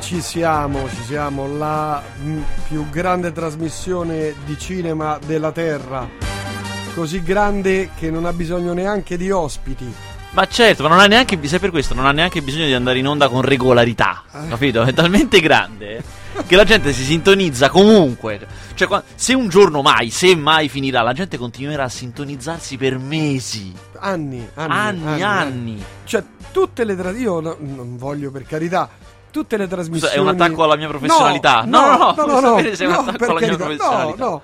ci siamo, ci siamo, la mm, più grande trasmissione di cinema della Terra, così grande che non ha bisogno neanche di ospiti. Ma certo, ma non ha neanche, se per questo non ha neanche bisogno di andare in onda con regolarità, Eh. capito? È talmente grande che la gente si sintonizza comunque. Cioè, se un giorno mai, se mai finirà, la gente continuerà a sintonizzarsi per mesi, Anni, anni, anni, anni. Cioè, tutte le trasmissioni, io no- non voglio per carità, tutte le trasmissioni... è un attacco alla mia professionalità? No, No, no, no, no, no, sapere se è un no, attacco alla mia professionalità. No, no.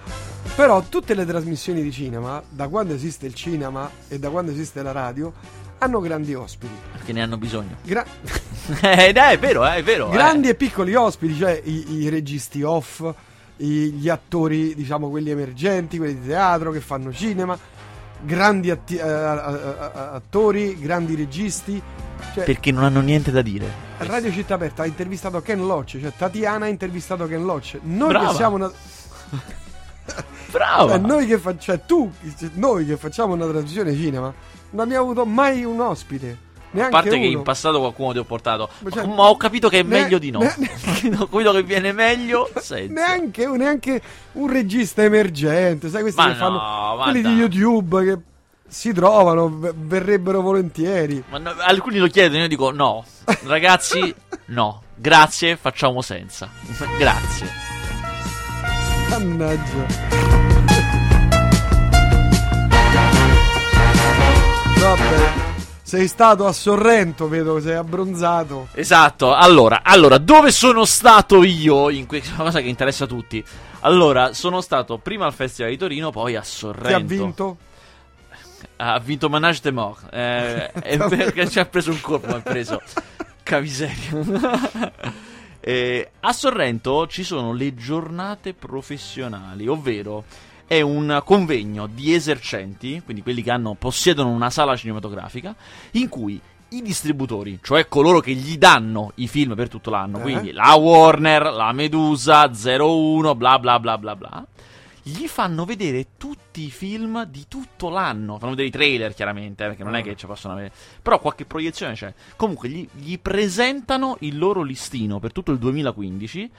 Però tutte le trasmissioni di cinema, da quando esiste il cinema e da quando esiste la radio, hanno grandi ospiti. Perché ne hanno bisogno. Gra- Eh, dai, è vero, eh, è vero. eh. grandi e piccoli ospiti, cioè i, i registi off, i- gli attori, diciamo quelli emergenti, quelli di teatro che fanno cinema, grandi atti- eh, attori, grandi registi. Cioè, Perché non hanno niente da dire. Radio Città Aperta ha intervistato Ken Loach, cioè Tatiana ha intervistato Ken Loach. Noi Brava. che siamo una. Brava. cioè, noi che fa- cioè, tu, cioè, noi che facciamo una trasmissione cinema, non abbiamo avuto mai un ospite. A Neanche parte che uno. in passato qualcuno ti ho portato. Ma cioè- ma ho capito che è Ne- meglio di no. ne- ho capito che viene meglio senza. Neanche, neanche un regista emergente, sai questi Ma che no, fanno quelli di dai. YouTube che si trovano, verrebbero volentieri. Ma no, alcuni lo chiedono, io dico no. Ragazzi, no. Grazie, facciamo senza. Grazie. Mannaggia. Vabbè. Sei stato a Sorrento, vedo che sei abbronzato. Esatto. Allora, allora, dove sono stato io in questa cosa che interessa a tutti? Allora, sono stato prima al Festival di Torino, poi a Sorrento. Chi ha vinto? Ha vinto Manage de Mort. Eh, è perché ci ha preso un colpo, ha preso. Camiseria. Eh, a Sorrento ci sono le giornate professionali, ovvero è un convegno di esercenti, quindi quelli che hanno, possiedono una sala cinematografica, in cui i distributori, cioè coloro che gli danno i film per tutto l'anno, Eh? quindi la Warner, la Medusa, 01, bla bla bla bla bla, gli fanno vedere tutti i film di tutto l'anno. Fanno vedere i trailer, chiaramente, eh, perché non è che ci possono avere. Però qualche proiezione c'è. Comunque, gli, gli presentano il loro listino per tutto il 2015,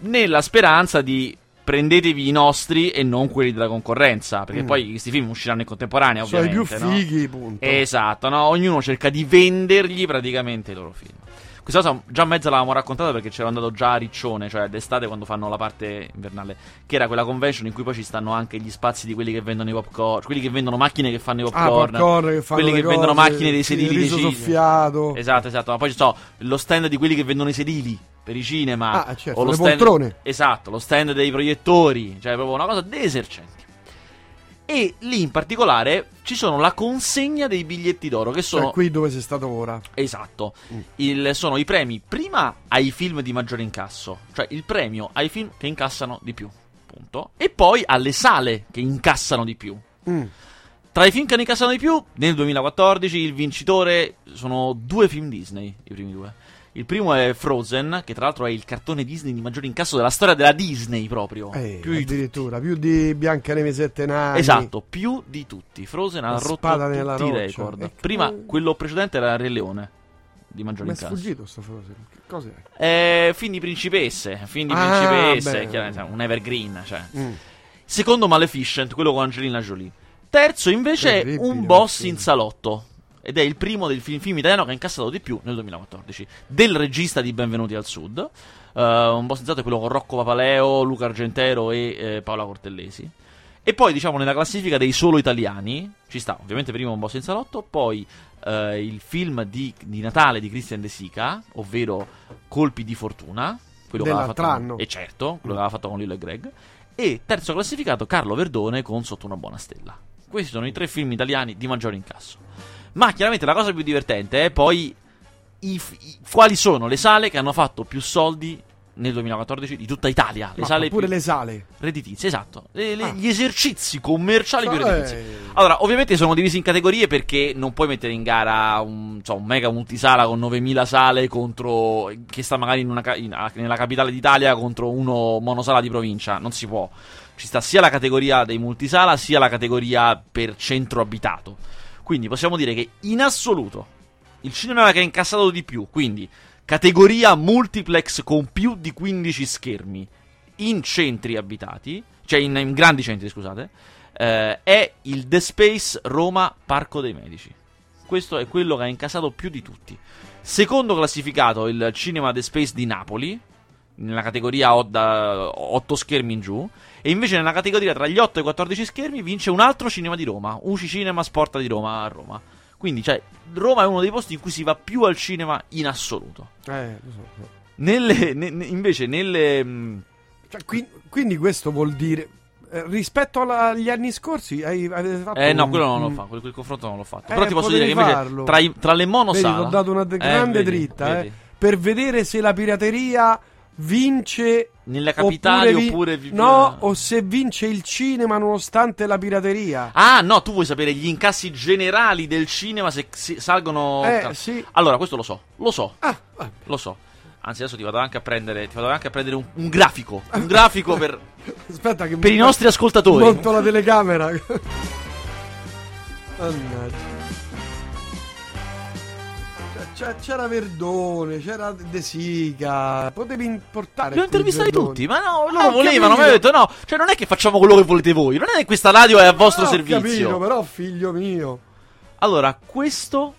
nella speranza di. Prendetevi i nostri e non quelli della concorrenza. Perché Mm. poi questi film usciranno in contemporanea, Sono i ovviamente. più no? fighi, punto. Esatto, no? Ognuno cerca di vendergli praticamente i loro film. Questa cosa già mezza l'avevamo raccontata perché c'era andato già a Riccione, cioè d'estate quando fanno la parte invernale, che era quella convention in cui poi ci stanno anche gli spazi di quelli che vendono i popcorn, quelli che vendono macchine che fanno i Ah, popcorn, popcorn che fanno quelli che vendono cose, macchine dei sedili dei riso soffiato. Esatto, esatto, ma poi ci so lo stand di quelli che vendono i sedili per i cinema, Ah, certo, o lo stand, poltrone. Esatto, lo stand dei proiettori, cioè proprio una cosa dei esercenti. E lì in particolare ci sono la consegna dei biglietti d'oro che sono Cioè, qui dove sei stato ora. Esatto. Mm. Il- sono i premi prima ai film di maggiore incasso, cioè il premio ai film che incassano di più, punto. E poi alle sale che incassano di più. Mm. Tra i film che hanno incassato di più, nel 2014 il vincitore sono due film Disney, i primi due. Il primo è Frozen, che tra l'altro è il cartone Disney di maggiore incasso della storia della Disney proprio. Eh, Più di addirittura, più di Biancaneve Sette Nani. Esatto, più di tutti. Frozen ha La rotto spada nella tutti i record. E Prima quello precedente era Re Leone di maggiore Mi è incasso. sfuggito sta frase. Che cos'è? Eh, film di principesse, film di Ah, principesse, beh. chiaramente, un evergreen, cioè. Mm. Secondo Maleficent, quello con Angelina Jolie. Terzo invece è Un boss in salotto. Ed è il primo del film, film italiano che ha incassato di più nel 2014. Del regista di Benvenuti al Sud. Eh, un boss è quello con Rocco Papaleo, Luca Argentero e eh, Paola Cortellesi. E poi, diciamo, nella classifica dei solo italiani ci sta ovviamente prima Un boss in salotto, poi eh, il film di, di Natale di Christian De Sica, ovvero Colpi di fortuna. Quello che aveva fatto. E certo, quello che aveva fatto con Lillo e Greg. E terzo classificato Carlo Verdone con Sotto una buona stella. Questi sono i tre film italiani di maggiore incasso. Ma chiaramente la cosa più divertente è poi i i- quali sono le sale che hanno fatto più soldi nel 2014 di tutta Italia. Le No, sale pure le sale. redditizie, esatto. Le- le- Ah. Gli esercizi commerciali più redditizi. Allora, ovviamente sono divisi in categorie perché non puoi mettere in gara un, so, un mega multisala con 9000 sale contro che sta magari in una in- nella capitale d'Italia contro uno monosala di provincia. Non si può. Ci sta sia la categoria dei multisala sia la categoria per centro abitato. Quindi possiamo dire che in assoluto il cinema che ha incassato di più, quindi categoria multiplex con più di 15 schermi in centri abitati, cioè in, in grandi centri, scusate, eh, è il The Space Roma Parco dei Medici. Questo è quello che ha incasato più di tutti. Secondo classificato il Cinema The Space di Napoli, nella categoria 8 schermi in giù. E invece nella categoria tra gli 8 e i 14 schermi vince un altro cinema di Roma, UCI Cinema Sporta di Roma a Roma. Quindi, cioè, Roma è uno dei posti in cui si va più al cinema in assoluto. Eh, lo so. Nelle, ne, invece, nelle. Mh, cioè, qui, quindi questo vuol dire. Eh, rispetto alla, agli anni scorsi, hai, avete fatto. Eh, no, quello non l'ho un- fatto. Quel, quel confronto non l'ho fatto. Eh, Però ti posso dire che invece tra, i- tra le Vedi, monosala. ti ho dato una de- grande Eh, vedi, dritta, vedi. eh, per vedere se la pirateria vince. Nelle capitali vi- oppure. vi- No, o se vince il cinema nonostante la pirateria. Ah, no, tu vuoi sapere gli incassi generali del cinema se, se salgono. Eh, sì. Allora, questo lo so. Lo so. Ah. Lo so. Anzi, adesso ti vado anche a prendere, ti vado anche a prendere un, un grafico. Un grafico per, aspetta che per i nostri ascoltatori. monto la telecamera. Mannaggia. C'era Verdone, c'era De Sica, potevi importare. Li ho intervistati tutti, ma no, Ah, loro ho volevano, ma capito. io ho detto no, cioè non è che facciamo quello che volete voi, non è che questa radio è a vostro Ah, servizio. capito, però figlio mio. Allora, questo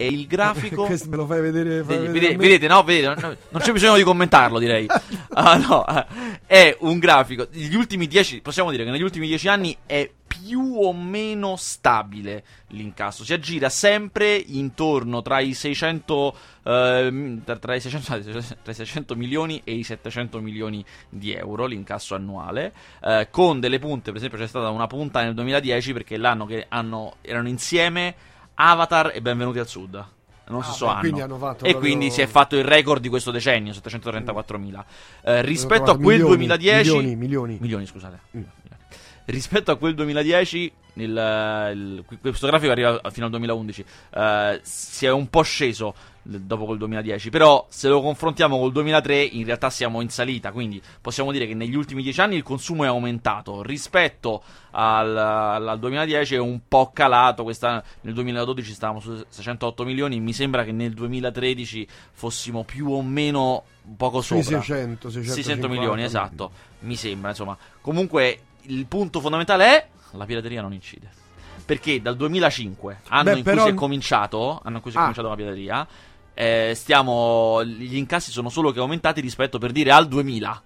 è il grafico Questo me lo fai vedere. fai vedere vedete, no? Vedete, no, non c'è bisogno di commentarlo, direi. Ah, no, eh, è un grafico. Gli ultimi dieci, possiamo dire che negli ultimi dieci anni è più o meno stabile l'incasso. Si aggira sempre intorno tra i 600, ehm, tra, tra i 600, tra i 600 milioni e i 700 milioni di euro l'incasso annuale. eh, con delle punte, per esempio, c'è stata una punta nel 2010 perché l'anno che hanno, erano insieme Avatar e Benvenuti al Sud. Nello Ah, stesso beh, anno. quindi E proprio- quindi si è fatto il record di questo decennio, 734.000. Eh, rispetto a quel milioni, 2010... Milioni, milioni. Milioni, scusate. Mm. Rispetto a quel 2010, il- il- questo grafico arriva fino al 2011. eh, si è un po' sceso dopo quel 2010. Però, se lo confrontiamo col 2003, in realtà siamo in salita. Quindi possiamo dire che negli ultimi 10 anni il consumo è aumentato. Rispetto al, al- al 2010 è un po' calato. Questa, nel 2012 stavamo su 608 milioni. Mi sembra che nel 2013 fossimo più o meno poco sopra. 600, 650. 600 milioni, esatto. Mi sembra, insomma. Comunque, il punto fondamentale è la pirateria non incide. Perché dal 2005, anno Beh, in però- cui si è cominciato, anno in cui si è Ah. cominciato la pirateria, eh, stiamo gli incassi sono solo che aumentati rispetto per dire al 2000.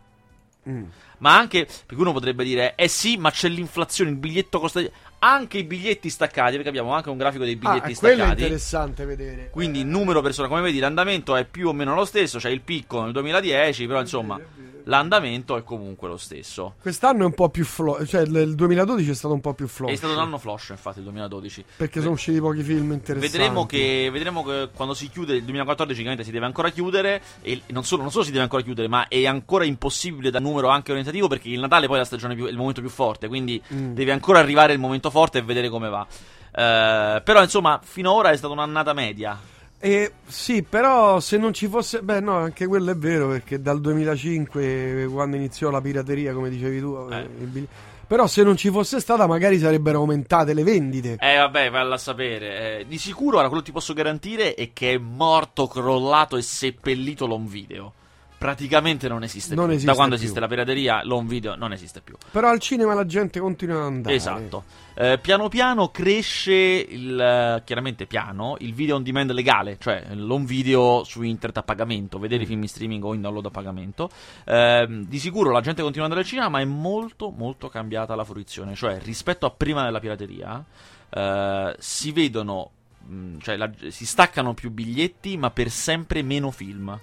Mm. Ma anche perché uno potrebbe dire "Eh sì, ma c'è l'inflazione, il biglietto costa di-". anche i biglietti staccati, perché abbiamo anche un grafico dei Ah, biglietti eh, quello è staccati. interessante vedere. Quindi Eh, numero persone, come vedi, l'andamento è più o meno lo stesso, c'è il picco nel 2010, però insomma, l'andamento è comunque lo stesso. Quest'anno è un po' più flow, cioè il il 2012 è stato un po' più flow. È stato un anno flash, infatti, il 2012. Perché sono usciti pochi film interessanti. Vedremo che, vedremo che quando si chiude il 2014, chiaramente si deve ancora chiudere. E non solo, non solo si deve ancora chiudere, ma è ancora impossibile da numero anche orientativo. Perché il Natale poi è la stagione più, è il momento più forte. Quindi Mm. deve ancora arrivare il momento forte e vedere come va. Eh, però, insomma, fino ad ora è stata un'annata media. Eh, sì, però se non ci fosse... Beh no, anche quello è vero perché dal 2005, quando iniziò la pirateria, come dicevi tu... Eh. eh, i bigli- Però se non ci fosse stata magari sarebbero aumentate le vendite. Eh, vabbè, valla a sapere. Eh, di sicuro, ora quello che ti posso garantire è che è morto, crollato e seppellito l'home video. Praticamente non esiste Non più. esiste da quando più. esiste la pirateria, l'home video non esiste più. Però al cinema la gente continua ad andare. Esatto. Eh, piano piano cresce il eh, chiaramente piano il video on demand legale, cioè l'home video su internet a pagamento, vedere i film in streaming o in download a pagamento. Ehm, di sicuro la gente continua ad andare al cinema, ma è molto molto cambiata la fruizione, cioè rispetto a prima della pirateria eh, si vedono mh, cioè la- si staccano più biglietti, ma per sempre meno film.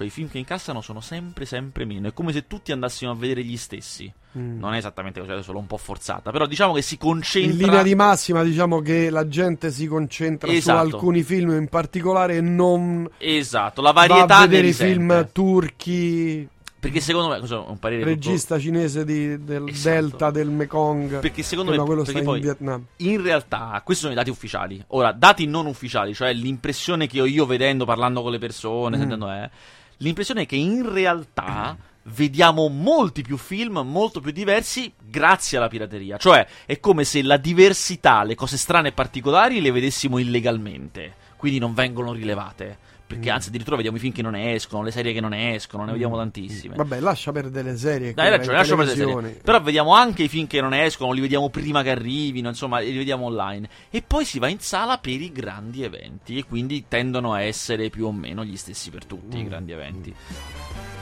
Cioè i film che incassano sono sempre sempre meno, è come se tutti andassimo a vedere gli stessi. Mm. Non è esattamente così, adesso l'ho un po' forzata. Però diciamo che si In concentra. linea di massima diciamo che la gente si concentra Esatto. su alcuni film in particolare e non Esatto, la va varietà a ne vedere i risente. film turchi, Perché secondo me, è un parere tutto- regista cinese di- del Esatto. delta del Mekong. Perché secondo Eh, me quello perché sta poi, in Vietnam. in realtà, questi sono i dati ufficiali. Ora, dati non ufficiali, cioè l'impressione che ho io vedendo, parlando con le persone, Mm. sentendo è. L'impressione è che in realtà vediamo molti più film, molto più diversi, grazie alla pirateria. Cioè, è come se la diversità, le cose strane e particolari le vedessimo illegalmente, quindi non vengono rilevate. perché Mm. anzi addirittura vediamo i film che non escono, le serie che non escono, ne vediamo tantissime. Vabbè, lascia perdere le serie. Dai, hai ragione, lascia perdere le serie. Però vediamo anche i film che non escono, li vediamo prima che arrivino, insomma, li vediamo online. E poi si va in sala per i grandi eventi, e quindi tendono a essere più o meno gli stessi per tutti i Mm. grandi eventi. Le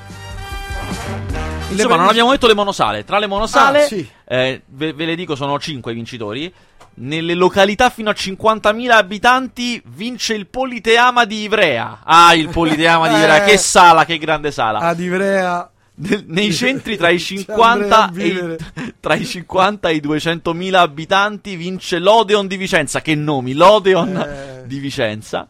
Insomma, non abbiamo detto le monosale. Tra le monosale, Ah, sì. eh, ve, ve le dico, sono 5 i vincitori. Nelle località fino a 50.000 abitanti vince il Politeama di Ivrea. Ah, il Politeama di Ivrea, Eh. che sala, che grande sala. Ad Ivrea. Nei centri tra i Ci 50 andrei a e i, tra i 50 e i 200.000 abitanti vince l'Odeon di Vicenza. Che nomi? L'Odeon Eh. di Vicenza.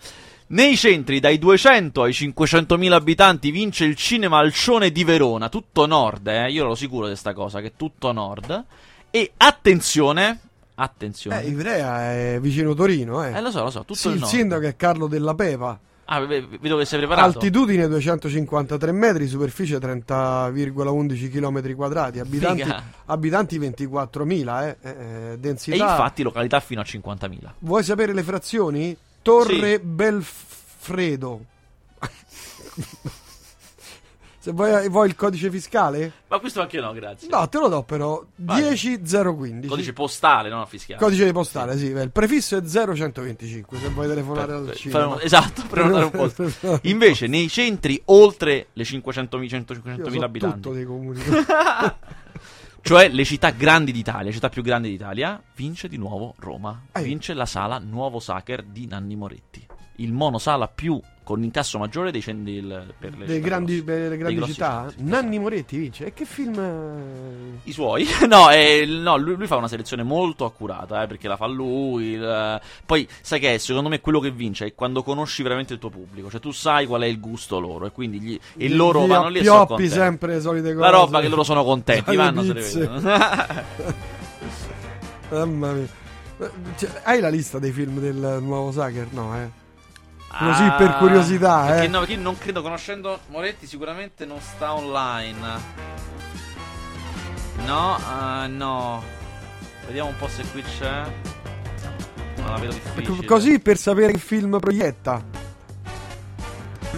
Nei centri dai 200 ai 500.000 abitanti vince il Cinema Alcione di Verona, tutto nord, eh? io ero sicuro di questa cosa, che è tutto nord. E attenzione, attenzione. Eh, Ivrea è vicino Torino, eh. Eh, lo so, lo so, tutto Sì, il il nord. sindaco è Carlo Della Pepa. Ah, ve- ve- vedo che sei preparato. Altitudine 253 metri, superficie 30,11 km quadrati, abitanti, abitanti 24.000, eh, eh, eh, E densità. infatti località fino a 50.000. Vuoi sapere le frazioni? Torre Sì. Belfredo. Se vuoi, vuoi il codice fiscale? Ma questo anche no, grazie. No, te lo do però. Vai. 10015. Codice postale, non fiscale. Codice postale, sì. Il prefisso è 0125 se vuoi telefonare Per- al cinema. esatto, prenotare un posto. Invece, nei centri oltre le 500.000 Io 500.000 so abitanti, tutto dei comuni. Cioè le città grandi d'Italia, le città più grandi d'Italia, vince di nuovo Roma. Vince la sala Nuovo Sacher di Nanni Moretti. Il monosala più con incasso maggiore dei cen- del- per le Dei città grandi, grosse. le grandi città. centri, Nanni Moretti vince. E che film. eh, I suoi? No, eh, no lui, lui fa una selezione molto accurata, eh, perché la fa lui. il- Poi, sai che è? Secondo me quello che vince è quando conosci veramente il tuo pubblico. Cioè, tu sai qual è il gusto loro, e quindi gli- e loro gli vanno lì e sono contenti. sempre le solite cose. La roba che loro sono contenti, vanno se le vedono. Mamma mia. Eh, cioè, hai la lista dei film del nuovo Sacher? No, eh. Così per curiosità, perché eh. No, perché non credo, conoscendo Moretti, sicuramente non sta online. No, eh, no. Vediamo un po' se qui c'è. Non la vedo difficile. Così per sapere che film proietta.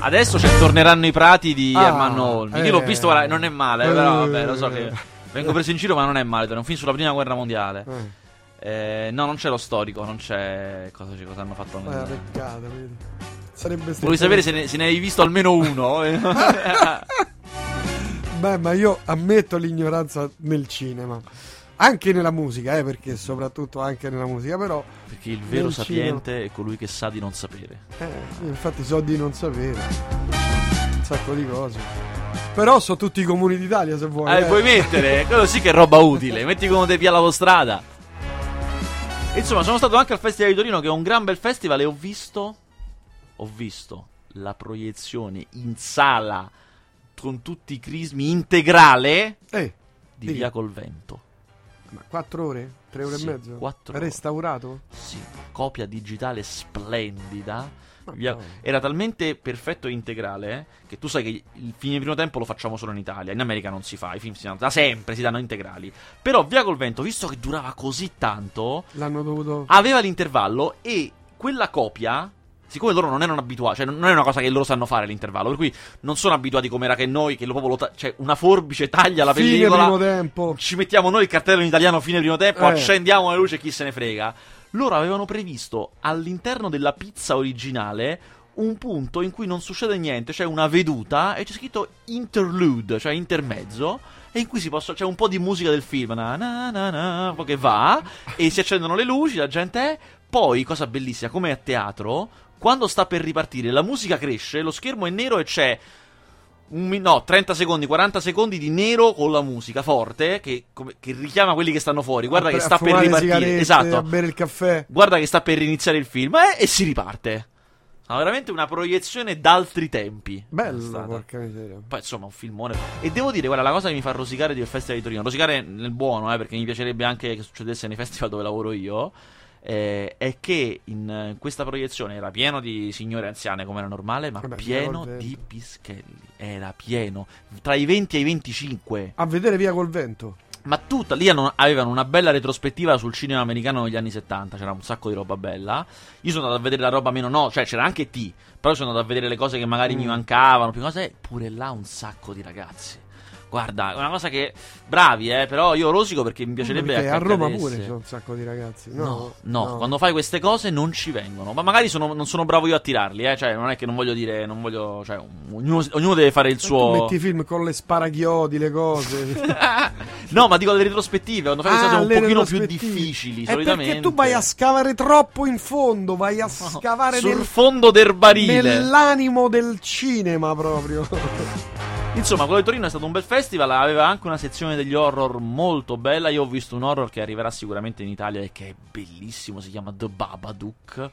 Adesso cioè, torneranno i prati di Ah, Armando Olmi. Io l'ho eh. visto, guarda, non è male, eh, però vabbè, lo so Eh. che vengo preso in giro, ma non è male. È un film sulla prima guerra mondiale. Eh, Eh, no, non c'è lo storico, non c'è cosa, ci- cosa hanno fatto. eh, nel- peccato, vedi. Sarebbe stato. Volevi sapere se ne, se ne hai visto almeno uno? eh? Beh, ma io ammetto l'ignoranza nel cinema. Anche nella musica, eh, perché soprattutto anche nella musica, però. Perché il vero sapiente è colui che sa di non sapere. Eh, infatti so di non sapere. Un sacco di cose. Però so tutti i comuni d'Italia se vuoi. Eh, eh. puoi mettere, quello sì che è roba utile. Metti come te via la strada. Insomma, sono stato anche al Festival di Torino, che è un gran bel festival, e ho visto. Ho visto la proiezione in sala con tutti i crismi integrale Eh, di. Via col Vento. ma quattro ore? Tre ore Sì, e mezzo? quattro ore. Restaurato? Sì, copia digitale splendida. Via- no. Era talmente perfetto e integrale eh, che tu sai che il film di primo tempo lo facciamo solo in Italia. In America non si fa, i film si danno da sempre, si danno integrali. Però Via col Vento, visto che durava così tanto, L'hanno dovuto. aveva l'intervallo e quella copia. Siccome loro non erano abituati, cioè non è una cosa che loro sanno fare l'intervallo, per cui non sono abituati come era che noi, che lo proprio lo ta- cioè una forbice taglia la Fine pellicola, primo tempo. ci mettiamo noi il cartello in italiano fine primo tempo, Eh. accendiamo le luci e chi se ne frega. Loro avevano previsto all'interno della pizza originale un punto in cui non succede niente, c'è una veduta e c'è scritto interlude, cioè intermezzo, e in cui si posso, c'è un po' di musica del film, na, na, na, na, che va, e si accendono le luci, la gente è. Poi, cosa bellissima, come a teatro, quando sta per ripartire, la musica cresce, lo schermo è nero e c'è no, 30 secondi, 40 secondi di nero con la musica forte che, che richiama quelli che stanno fuori. Guarda A che sta per ripartire. sigarette, A Esatto. bere il caffè. Guarda che sta per iniziare il film eh, e si riparte. No, veramente una proiezione d'altri tempi. Bello, porca miseria. Poi insomma un filmone. E devo dire, guarda, la cosa che mi fa rosicare del Festival di Torino, rosicare nel buono, eh, perché mi piacerebbe anche che succedesse nei festival dove lavoro io, eh, è che in eh, questa proiezione era pieno di signore anziane come era normale, ma Vabbè, pieno di pischelli. Era pieno. Tra i 20 e i 25. A vedere via col vento. Ma tutta lì avevano una bella retrospettiva sul cinema americano negli anni 70, c'era un sacco di roba bella. Io sono andato a vedere la roba meno no, cioè c'era anche T, però sono andato a vedere le cose che magari mi Mm. mancavano, più cose, pure là un sacco di ragazzi. Guarda, è una cosa che bravi, eh, però io rosico perché mi piacerebbe Perché che a Roma pure c'è un sacco di ragazzi. No, No, no, quando fai queste cose non ci vengono. Ma magari sono- non sono bravo io a tirarli, eh. Cioè, non è che non voglio dire, non voglio. Cioè, ognuno, ognuno deve fare il Tu suo. metti film con le sparachiodi, le cose. no, ma dico le retrospettive, quando fai queste Ah, cose un le pochino più difficili. È solitamente. perché tu vai a scavare troppo in fondo, vai a scavare sul nel- fondo del barile. nell'animo del cinema proprio. Insomma, quello di Torino è stato un bel festival. Aveva anche una sezione degli horror molto bella. Io ho visto un horror che arriverà sicuramente in Italia e che è bellissimo. Si chiama The Babadook.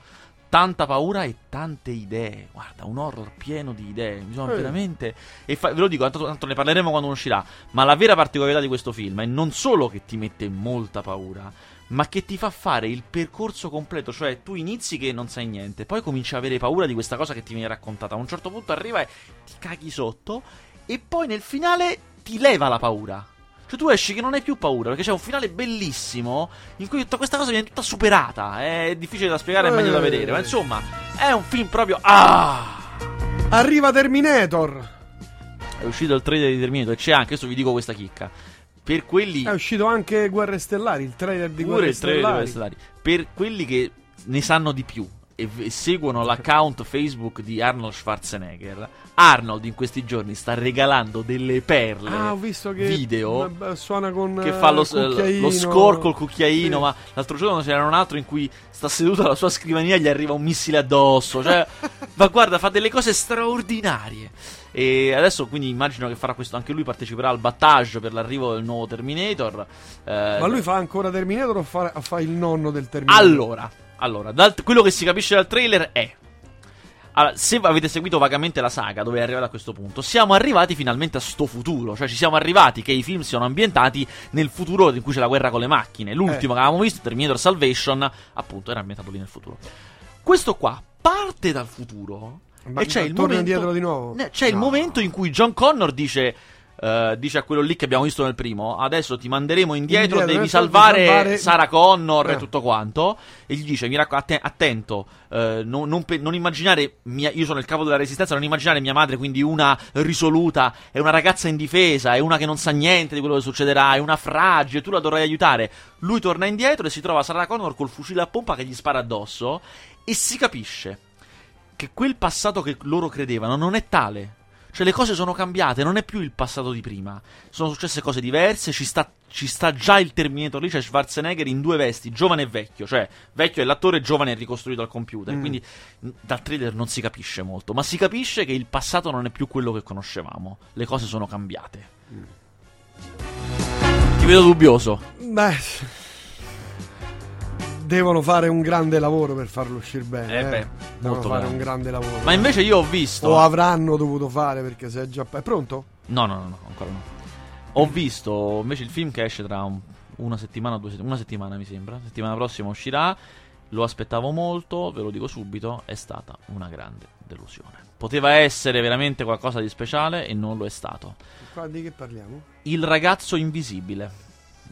Tanta paura e tante idee. Guarda, un horror pieno di idee. Bisogna Eh. veramente. E fa- ve lo dico, tanto, tanto ne parleremo quando uscirà. Ma la vera particolarità di questo film è non solo che ti mette molta paura, ma che ti fa fare il percorso completo. Cioè, tu inizi che non sai niente, poi cominci a avere paura di questa cosa che ti viene raccontata. A un certo punto arriva e ti caghi sotto. E poi nel finale ti leva la paura. Cioè tu esci che non hai più paura, perché c'è un finale bellissimo in cui tutta questa cosa viene tutta superata. È difficile da spiegare, è meglio da Eh. vedere. Ma insomma, è un film proprio... Ah! Arriva Terminator. È uscito il trailer di Terminator e c'è anche, adesso vi dico questa chicca. Per quelli... È uscito anche Guerre Stellari, il trailer di pure Guerre il trailer di Guerre Stellari. Stellari. Per quelli che ne sanno di più e seguono l'account Facebook di Arnold Schwarzenegger, Arnold in questi giorni sta regalando delle perle Ah, ho visto che video eh, suona con che eh, fa lo, il cucchiaino. lo score col cucchiaino. Sì. Ma l'altro giorno c'era un altro in cui sta seduto alla sua scrivania e gli arriva un missile addosso. Cioè, ma guarda, fa delle cose straordinarie. E adesso quindi immagino che farà questo anche lui, parteciperà al battage per l'arrivo del nuovo Terminator. Eh, Ma lui fa ancora Terminator o fa, fa il nonno del Terminator? allora, allora dal- quello che si capisce dal trailer è. Allora, se avete seguito vagamente la saga dove è arrivato a questo punto, siamo arrivati finalmente a sto futuro. Cioè, ci siamo arrivati che i film siano ambientati nel futuro in cui c'è la guerra con le macchine. L'ultimo Eh. che avevamo visto, Terminator Salvation, appunto, era ambientato lì nel futuro. Questo qua parte dal futuro. Ma e c'è il torna momento. indietro di nuovo? C'è il No. momento in cui John Connor dice. Eh, dice a quello lì che abbiamo visto nel primo: Adesso ti manderemo indietro, Indietro, devi salvare, salvare- Sarah Connor e Eh. tutto quanto. E gli dice: Mi raccomando, attento, eh, non, non pe- non immaginare. mia- io sono il capo della resistenza, non immaginare mia madre, quindi una risoluta, è una ragazza indifesa, è una che non sa niente di quello che succederà, è una fragile, tu la dovrai aiutare. Lui torna indietro e si trova Sarah Connor col fucile a pompa che gli spara addosso. E si capisce che quel passato che loro credevano non è tale. Cioè le cose sono cambiate, non è più il passato di prima. Sono successe cose diverse, ci sta, ci sta già il Terminator lì, c'è Schwarzenegger in due vesti, giovane e vecchio. Cioè, vecchio è l'attore, giovane è ricostruito al computer. Mm. Quindi dal trailer non si capisce molto, ma si capisce che il passato non è più quello che conoscevamo. Le cose sono cambiate. Ti vedo dubbioso. Beh, devono fare un grande lavoro per farlo uscire bene. Eh Eh beh, devono molto fare grande. un grande lavoro. Ma invece io ho visto... O avranno dovuto fare perché se è già. È pronto? No, no, no, no, ancora no. Ho visto invece il film che esce tra un- una settimana o due settimane. Una settimana mi sembra. Settimana prossima uscirà. Lo aspettavo molto, ve lo dico subito. È stata una grande delusione. Poteva essere veramente qualcosa di speciale e non lo è stato. Qua di che parliamo? Il ragazzo invisibile.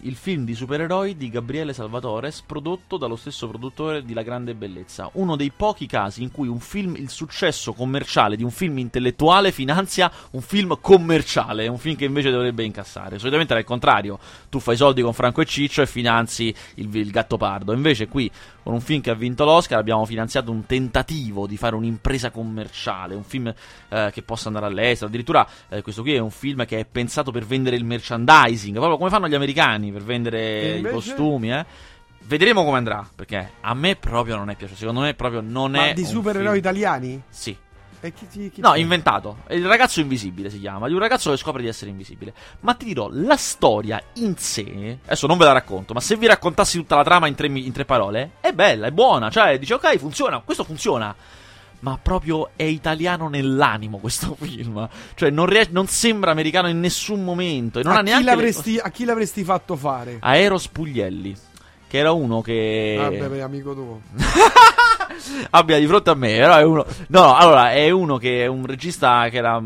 Il film di supereroi di Gabriele Salvatores, prodotto dallo stesso produttore di La Grande Bellezza. Uno dei pochi casi in cui film, il successo commerciale di un film intellettuale finanzia un film commerciale, un film che invece dovrebbe incassare. Solitamente era il contrario, tu fai soldi con Franco e Ciccio e finanzi il, il gatto pardo. Invece qui, con un film che ha vinto l'Oscar, abbiamo finanziato un tentativo di fare un'impresa commerciale, un film eh, che possa andare all'estero. Addirittura eh, questo qui è un film che è pensato per vendere il merchandising, proprio come fanno gli americani per vendere i invece? costumi, eh. Vedremo come andrà, perché a me proprio non è piaciuto. Secondo me proprio non Ma è di un supereroi italiani? Sì. Chi, chi, chi No, c'è? inventato. Il ragazzo invisibile si chiama. Di un ragazzo che scopre di essere invisibile. Ma ti dirò, la storia in sé. Adesso non ve la racconto, ma se vi raccontassi tutta la trama in tre, in tre parole, è bella, è buona. Cioè, dice, ok, funziona, questo funziona. Ma proprio è italiano nell'animo questo film. Cioè, non, ries- non sembra americano in nessun momento. E non a, ha chi neanche. le- l'avresti, a chi l'avresti fatto fare? A Eros Puglielli. Che era uno che. Vabbè, beh, amico tuo. abbia di fronte a me. Però è uno. No, no, allora è uno che è un regista che era.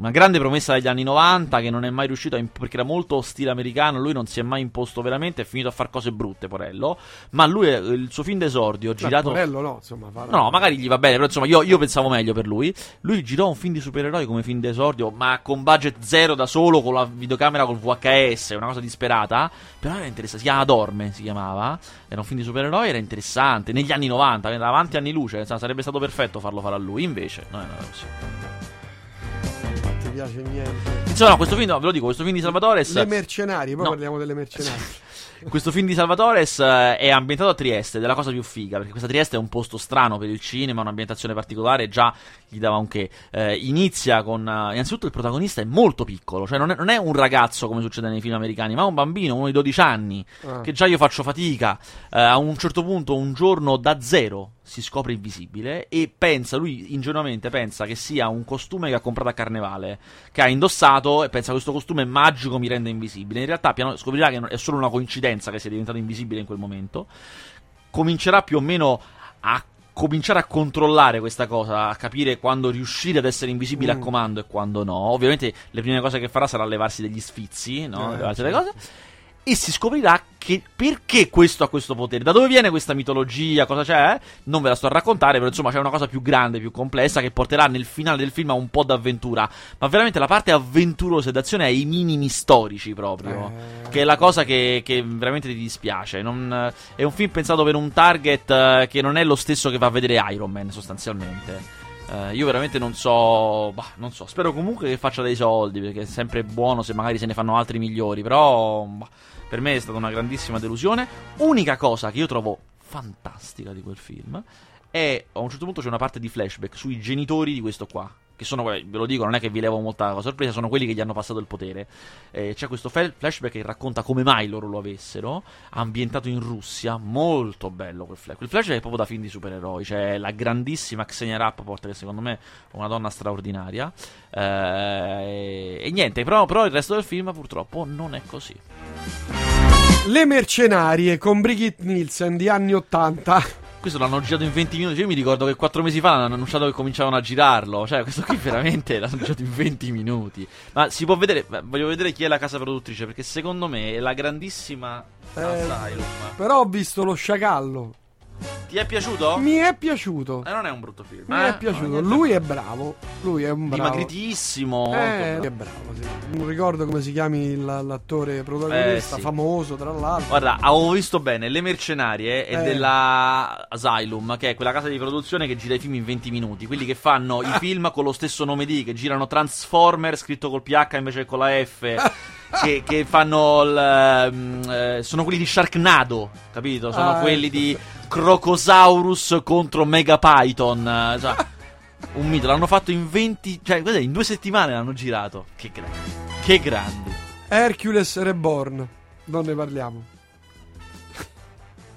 Una grande promessa degli anni 90 che non è mai riuscito a imp- perché era molto stile americano, lui non si è mai imposto veramente, è finito a fare cose brutte, Porello, ma lui è- il suo film d'esordio girato Porello no, insomma, fa- No, magari gli va bene, però insomma io, io pensavo meglio per lui. Lui girò un film di supereroi come film d'esordio, ma con budget zero da solo, con la videocamera col VHS, una cosa disperata. Però era interessante, si chiama Dorme, si chiamava. Era un film di supereroi, era interessante. Negli anni 90, era avanti anni luce, insomma, sarebbe stato perfetto farlo fare a lui. Invece, no, no, no, così. Ti piace niente. Insomma, no, questo film, no, ve lo dico, questo film di Salvatore Le mercenari, poi No. parliamo delle mercenari. Questo film di Salvatores eh, è ambientato a Trieste, ed è la cosa più figa, perché questa Trieste è un posto strano per il cinema, un'ambientazione particolare, già gli dava un che. Eh, inizia con... eh, innanzitutto il protagonista è molto piccolo, cioè non è, non è un ragazzo come succede nei film americani, ma è un bambino, uno di 12 anni, Ah. che già io faccio fatica. Eh, a un certo punto, un giorno da zero, si scopre invisibile e pensa, lui ingenuamente pensa che sia un costume che ha comprato a carnevale, che ha indossato e pensa che questo costume magico mi rende invisibile. In realtà piano, scoprirà che è solo una coincidenza che sia diventato invisibile in quel momento. Comincerà più o meno a cominciare a controllare questa cosa, a capire quando riuscire ad essere invisibile Mm. a comando e quando no. Ovviamente le prime cose che farà sarà levarsi degli sfizi, no? Eh, certo. cose e si scoprirà che perché questo ha questo potere, da dove viene questa mitologia, cosa c'è? Non ve la sto a raccontare, però insomma c'è una cosa più grande, più complessa che porterà nel finale del film a un po' d'avventura, ma veramente la parte avventurosa ed azione ai minimi storici proprio. Eh. Che è la cosa che, che veramente ti dispiace. Non- è un film pensato per un target eh, che non è lo stesso che va a vedere Iron Man, sostanzialmente. Eh, io veramente non so. Bah, non so. Spero comunque che faccia dei soldi. Perché è sempre buono se magari se ne fanno altri migliori. Però. bah, per me è stata una grandissima delusione. Unica cosa che io trovo fantastica di quel film. È a un certo punto c'è una parte di flashback sui genitori di questo qua. Che sono, ve lo dico, non è che vi levo molta sorpresa, sono quelli che gli hanno passato il potere. Eh, c'è questo fel- flashback che racconta come mai loro lo avessero, ambientato in Russia, molto bello quel flash. Quel flashback è proprio da film di supereroi, c'è la grandissima Xenia Rappaport che secondo me è una donna straordinaria. Eh, e niente, però, però il resto del film purtroppo non è così. Le mercenarie con Brigitte Nielsen di anni 80. Questo l'hanno girato in 20 minuti. Io mi ricordo che 4 mesi fa hanno annunciato che cominciavano a girarlo. Cioè, questo qui veramente l'hanno girato in 20 minuti. Ma si può vedere. beh, Voglio vedere chi è la casa produttrice. Perché secondo me è la grandissima Eh. Però ho visto lo sciacallo. Ti è piaciuto? Mi è piaciuto. Eh, non è un brutto film. Mi eh? è piaciuto. Lui è bravo. Lui è un bravo. Dimagritissimo. Eh, è bravo, sì. Non ricordo come si chiami la- l'attore protagonista, Eh, sì. famoso tra l'altro. Guarda, avevo visto bene Le Mercenarie e Eh. della Asylum, che è quella casa di produzione che gira i film in 20 minuti. Quelli che fanno i film con lo stesso nome di, che girano Transformer scritto col PH invece che con la F. che, che fanno il, mm, eh, sono quelli di Sharknado, capito? Sono Ah, quelli ecco. di Crocosaurus contro Megapython. cioè, un mito, l'hanno fatto in 20, cioè, in due settimane l'hanno girato. Che grandi. Che grandi. Hercules Reborn. Non ne parliamo.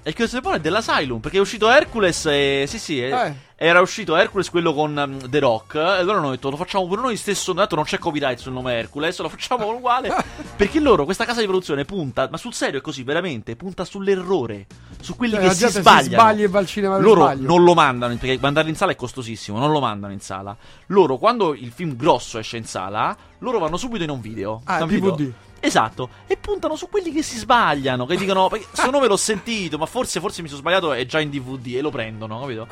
E il è dell'Asylum, perché è uscito Hercules e... Sì, sì, Eh. era uscito Hercules quello con um, The Rock, e allora hanno detto lo facciamo per noi stesso, dato non c'è copyright sul nome Hercules, lo facciamo uguale, perché loro, questa casa di produzione punta, ma sul serio è così, veramente, punta sull'errore, su quelli Cioè, che si gente si sbagliano. sbaglia e va al cinema loro sbaglio. non lo mandano, perché mandarlo in sala è costosissimo, non lo mandano in sala. Loro, quando il film grosso esce in sala, loro vanno subito in un video. Ah? DVD. Esatto, e puntano su quelli che si sbagliano, che dicono, perché secondo me l'ho sentito, ma forse, forse mi sono sbagliato, è già in DVD e lo prendono, capito?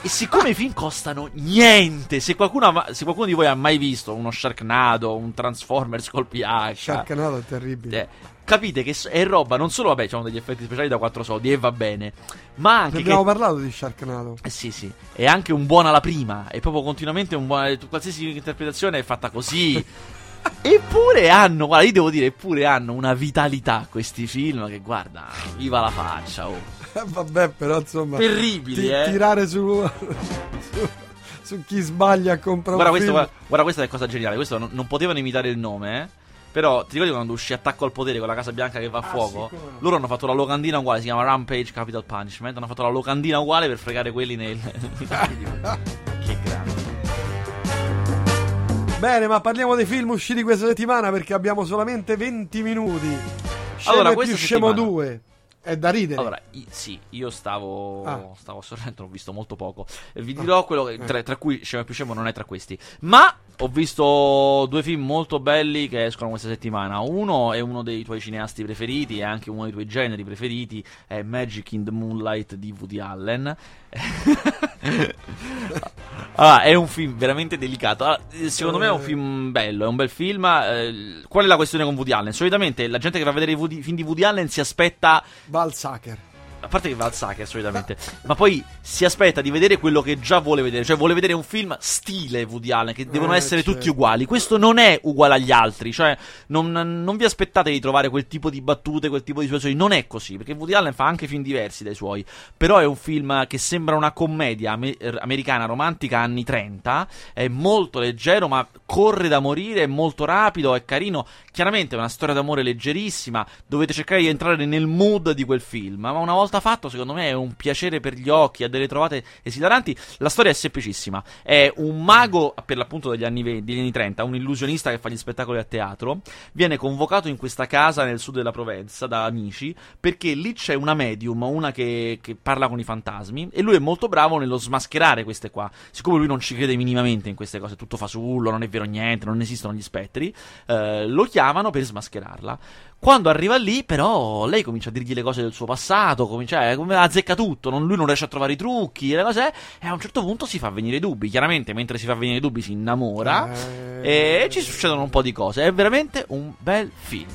E siccome i film costano niente, se qualcuno, ha ma- se qualcuno di voi ha mai visto uno Sharknado, un Transformers col PH, Sharknado è terribile. eh, capite che è roba, non solo, vabbè, c'hanno degli effetti speciali da 4 soldi e va bene, ma anche Ne che abbiamo parlato di Sharknado. eh sì, sì. È anche un buon alla prima. È proprio continuamente un buon. Qualsiasi interpretazione è fatta così. Eppure hanno, guarda, io devo dire, eppure hanno una vitalità questi film che guarda, viva la faccia, oh. Vabbè, però insomma. Terribili, ti- eh. Tirare su, su, su chi sbaglia a comprare Guarda, un questo, film. guarda, guarda, questa è cosa geniale. Questo non, non potevano imitare il nome, eh. Però ti ricordi quando uscì Attacco al potere con la Casa Bianca che va a Ah, fuoco? Loro hanno fatto la locandina uguale, si chiama Rampage Capital Punishment. Hanno fatto la locandina uguale per fregare quelli nel. che grande. Bene, ma parliamo dei film usciti questa settimana perché abbiamo solamente 20 minuti. Scemo Allora, più scemo settimana- 2. È da ridere. Allora, i- sì, io stavo, Ah. stavo sorrento, l'ho visto molto poco. E vi dirò quello che, tra, tra cui Scema più scemo non è tra questi. Ma ho visto due film molto belli che escono questa settimana. Uno è uno dei tuoi cineasti preferiti e anche uno dei tuoi generi preferiti, è Magic in the Moonlight di Woody Allen. Ah, è un film veramente delicato. Allora, eh, secondo me è un film bello, è un bel film. eh, qual è la questione con Woody Allen? Solitamente la gente che va a vedere i film di Woody Allen si aspetta Sacher. A parte che va al Sacher solitamente, ma poi si aspetta di vedere quello che già vuole vedere, cioè vuole vedere un film stile Woody Allen, che devono Eh, essere certo. tutti uguali. Questo non è uguale agli altri, cioè non, non vi aspettate di trovare quel tipo di battute, quel tipo di situazioni, non è così, perché Woody Allen fa anche film diversi dai suoi, però è un film che sembra una commedia ame- americana romantica anni 30, è molto leggero, ma corre da morire, è molto rapido, è carino. Chiaramente è una storia d'amore leggerissima, dovete cercare di entrare nel mood di quel film, ma una volta fatto, secondo me è un piacere per gli occhi, ha delle trovate esilaranti. La storia è semplicissima, è un mago per l'appunto degli anni, 20 degli anni 30, un illusionista che fa gli spettacoli a teatro, viene convocato in questa casa nel sud della Provenza da amici, perché lì c'è una medium, una che, che parla con i fantasmi, e lui è molto bravo nello smascherare queste qua. Siccome lui non ci crede minimamente in queste cose, tutto fasullo, non è vero niente, non esistono gli spettri, eh, lo chiamano per smascherarla. Quando arriva lì, però, lei comincia a dirgli le cose del suo passato, comincia, eh, come azzecca tutto, non- lui non riesce a trovare i trucchi, le cose, e a un certo punto si fa venire i dubbi. Chiaramente, mentre si fa venire i dubbi, si innamora, Eh. e ci succedono un po' di cose. È veramente un bel film.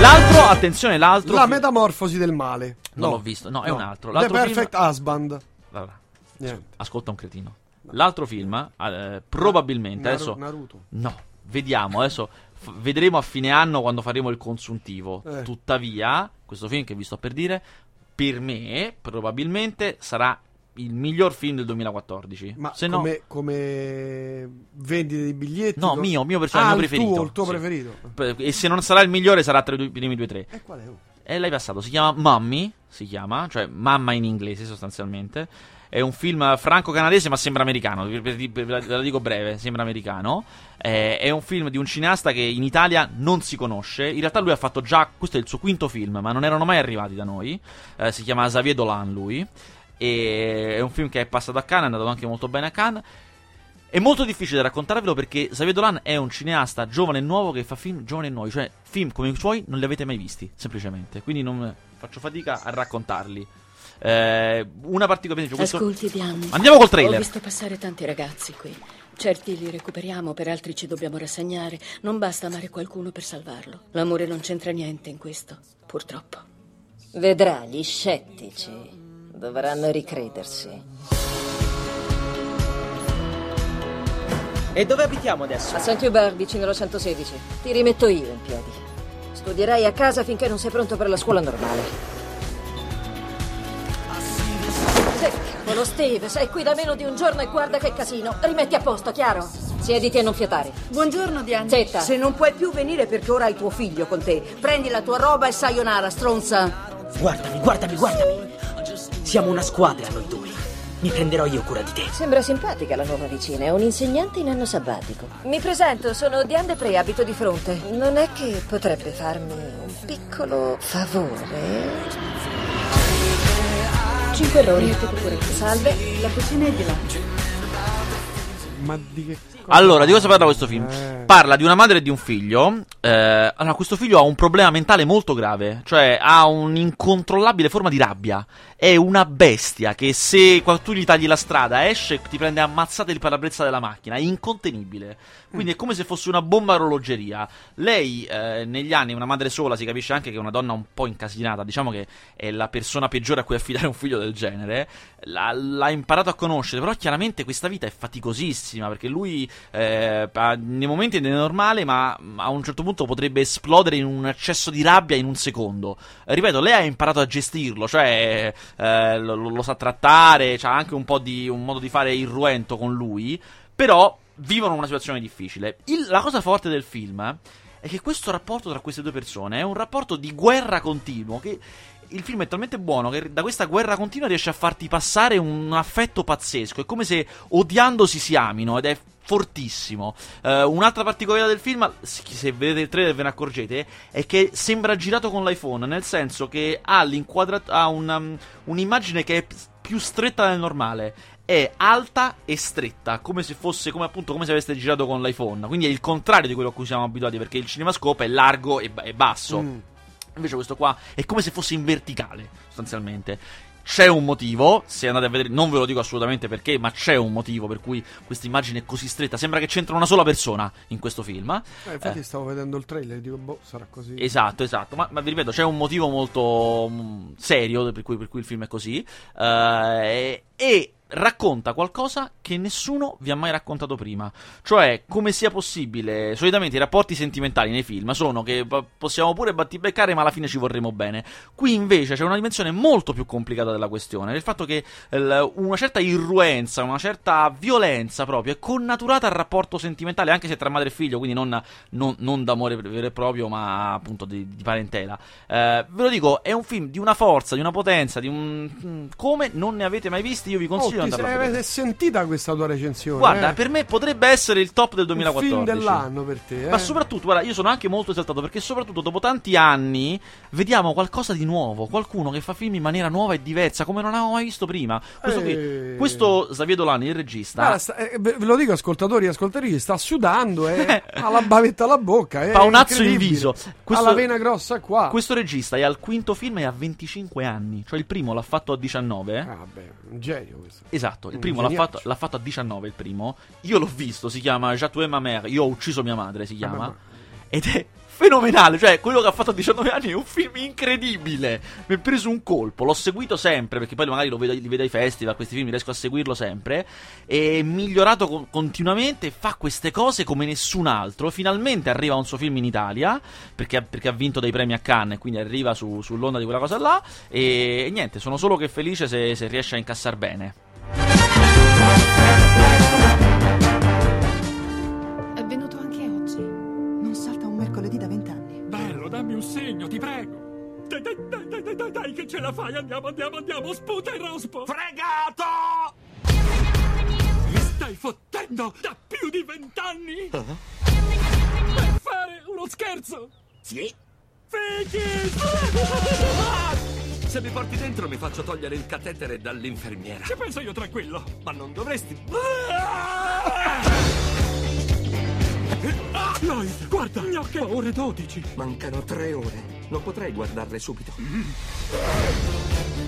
L'altro, attenzione, l'altro. La film- metamorfosi del male. Non No. l'ho visto, no, è No. un altro. The L'altro film- Perfect Husband. Allora, Niente. ascolta un cretino. L'altro film, eh, probabilmente, Naru- adesso... Naruto. No, vediamo, adesso f- vedremo a fine anno quando faremo il consuntivo. Eh. Tuttavia, questo film che vi sto per dire, per me, probabilmente sarà il miglior film del 2014. Ma Se no... come, come vendite di biglietti? No, mio, mio personale, ah, mio preferito. Tuo, il tuo Sì. preferito. E se non sarà il migliore, sarà tra i primi due o tre. E qual è? oh? E l'hai passato, si chiama Mummy, si chiama, cioè mamma in inglese sostanzialmente. È un film franco-canadese ma sembra americano, ve la dico breve, sembra americano. Eh, è un film di un cineasta che in Italia non si conosce, in realtà lui ha fatto già, questo è il suo quinto film, ma non erano mai arrivati da noi. Eh, si chiama Xavier Dolan lui, e è un film che è passato a Cannes, è andato anche molto bene a Cannes. È molto difficile raccontarvelo perché Xavier Dolan è un cineasta giovane e nuovo che fa film giovani e nuovi, cioè film come i suoi non li avete mai visti, semplicemente. Quindi non faccio fatica a raccontarli. Eh, una particolare questo... Ascolti, Diane. Andiamo col Ho trailer. visto passare tanti ragazzi qui. Certi li recuperiamo, per altri ci dobbiamo rassegnare. Non basta amare qualcuno per salvarlo. L'amore non c'entra niente in questo, purtroppo. Vedrà, gli scettici dovranno ricredersi. E dove abitiamo adesso? A St. Hubert, vicino alla 116. Ti rimetto io in piedi. Studierai a casa finché non sei pronto per la scuola normale. Che cavolo, Steve, sei qui da meno di un giorno e guarda che casino. Rimetti a posto, chiaro? Siediti e non fiatare. Buongiorno, Diane. Zetta. Se non puoi più venire perché ora hai tuo figlio con te, prendi la tua roba e sayonara, stronza. Guardami, guardami, guardami. Siamo una squadra noi due. Mi prenderò io cura di te. Sembra simpatica la nuova vicina, è un insegnante in anno sabbatico. Mi presento, sono Diane Depre, abito di fronte. Non è che potrebbe farmi un piccolo favore? Cinque lori. Salve. La cucina è di là. Ma di che cosa? Allora, di cosa parla questo film? Eh. Parla di una madre e di un figlio. Eh, allora, questo figlio ha un problema mentale molto grave, cioè ha un'incontrollabile forma di rabbia. È una bestia che se tu gli tagli la strada esce e ti prende ammazzate il parabrezza della macchina. È incontenibile. Quindi è come se fosse una bomba orologeria. Lei, eh, negli anni, una madre sola, si capisce anche che è una donna un po' incasinata. Diciamo che è la persona peggiore a cui affidare un figlio del genere. L'ha, l'ha imparato a conoscere, però chiaramente questa vita è faticosissima perché lui eh, nei momenti è normale, ma a un certo punto potrebbe esplodere in un eccesso di rabbia in un secondo. Ripeto, lei ha imparato a gestirlo, cioè eh, lo, lo sa trattare, ha anche un po' di un modo di fare irruento con lui, però vivono una situazione difficile. Il- la cosa forte del film è che questo rapporto tra queste due persone è un rapporto di guerra continuo che il film è talmente buono che da questa guerra continua riesce a farti passare un affetto pazzesco. È come se odiandosi si amino ed è fortissimo. Eh, un'altra particolarità del film, se vedete il trailer ve ne accorgete, è che sembra girato con l'iPhone, nel senso che ha, ha una- un'immagine che è più stretta del normale. È alta e stretta, come se fosse come appunto come se aveste girato con l'iPhone. Quindi è il contrario di quello a cui siamo abituati, perché il cinemascope è largo e, e basso. Mm. Invece questo qua è come se fosse in verticale, sostanzialmente. C'è un motivo, se andate a vedere, non ve lo dico assolutamente perché, ma c'è un motivo per cui questa immagine è così stretta. Sembra che c'entra una sola persona in questo film. Eh, infatti Eh. stavo vedendo il trailer e dico, boh, sarà così. Esatto, esatto, ma, ma vi ripeto, c'è un motivo molto mm, serio per cui, per cui il film è così. eh, e racconta qualcosa che nessuno vi ha mai raccontato prima. Cioè, come sia possibile. Solitamente i rapporti sentimentali nei film sono che possiamo pure battibeccare, ma alla fine ci vorremmo bene. Qui invece c'è una dimensione molto più complicata della questione. Il fatto che il- una certa irruenza, una certa violenza proprio è connaturata al rapporto sentimentale, anche se tra madre e figlio, quindi non, non- non d'amore vero e proprio, ma appunto di, di parentela. Eh, ve lo dico, è un film di una forza, di una potenza, di un. mm, come non ne avete mai visti. Io vi Oh, consiglio ti di andarlo a vedere. sei sentita questa tua recensione? Guarda, eh? per me potrebbe essere il top del Il 2014. film dell'anno per te, eh? Ma soprattutto, guarda, io sono anche molto esaltato perché soprattutto dopo tanti anni vediamo qualcosa di nuovo, qualcuno che fa film in maniera nuova e diversa, come non avevamo mai visto prima. Questo, qui- Eh. questo Xavier Dolan, il regista, Guarda, sta- eh, ve lo dico ascoltatori e ascoltatrici, sta sudando e ha la bavetta alla bocca. È fa un azzo in viso. Ha Questo, la vena grossa qua. questo regista è al quinto film e ha 25 anni, cioè il primo l'ha fatto a 19. Ah, beh, un genio questo. Esatto, il primo l'ha fatto, l'ha fatto a 19 il primo. Io l'ho visto, si chiama Jatoué ma mère, io ho ucciso mia madre, si chiama. ma- Ed è fenomenale, cioè quello che ha fatto a 19 anni è un film incredibile. Mi è preso un colpo, l'ho seguito sempre perché poi magari lo vedo, li vedo ai festival, questi film riesco a seguirlo sempre. È migliorato co- continuamente, fa queste cose come nessun altro. Finalmente arriva un suo film in Italia perché, perché ha vinto dei premi a Cannes quindi arriva su- sull'onda di quella cosa là. E, e niente, sono solo che felice se, se riesce a incassare bene. Dai, dai, che ce la fai. Andiamo, andiamo, andiamo. Sputa il rospo. Fregato! Mi stai fottendo da più di vent'anni? Per fare uno scherzo? Sì. Fighi! Se mi porti dentro mi faccio togliere il catetere dall'infermiera. Ci penso io tranquillo. Ma non dovresti. Ah, Lloyd, guarda, ne ho che ore 12. Mancano tre ore. Non potrei guardarle subito.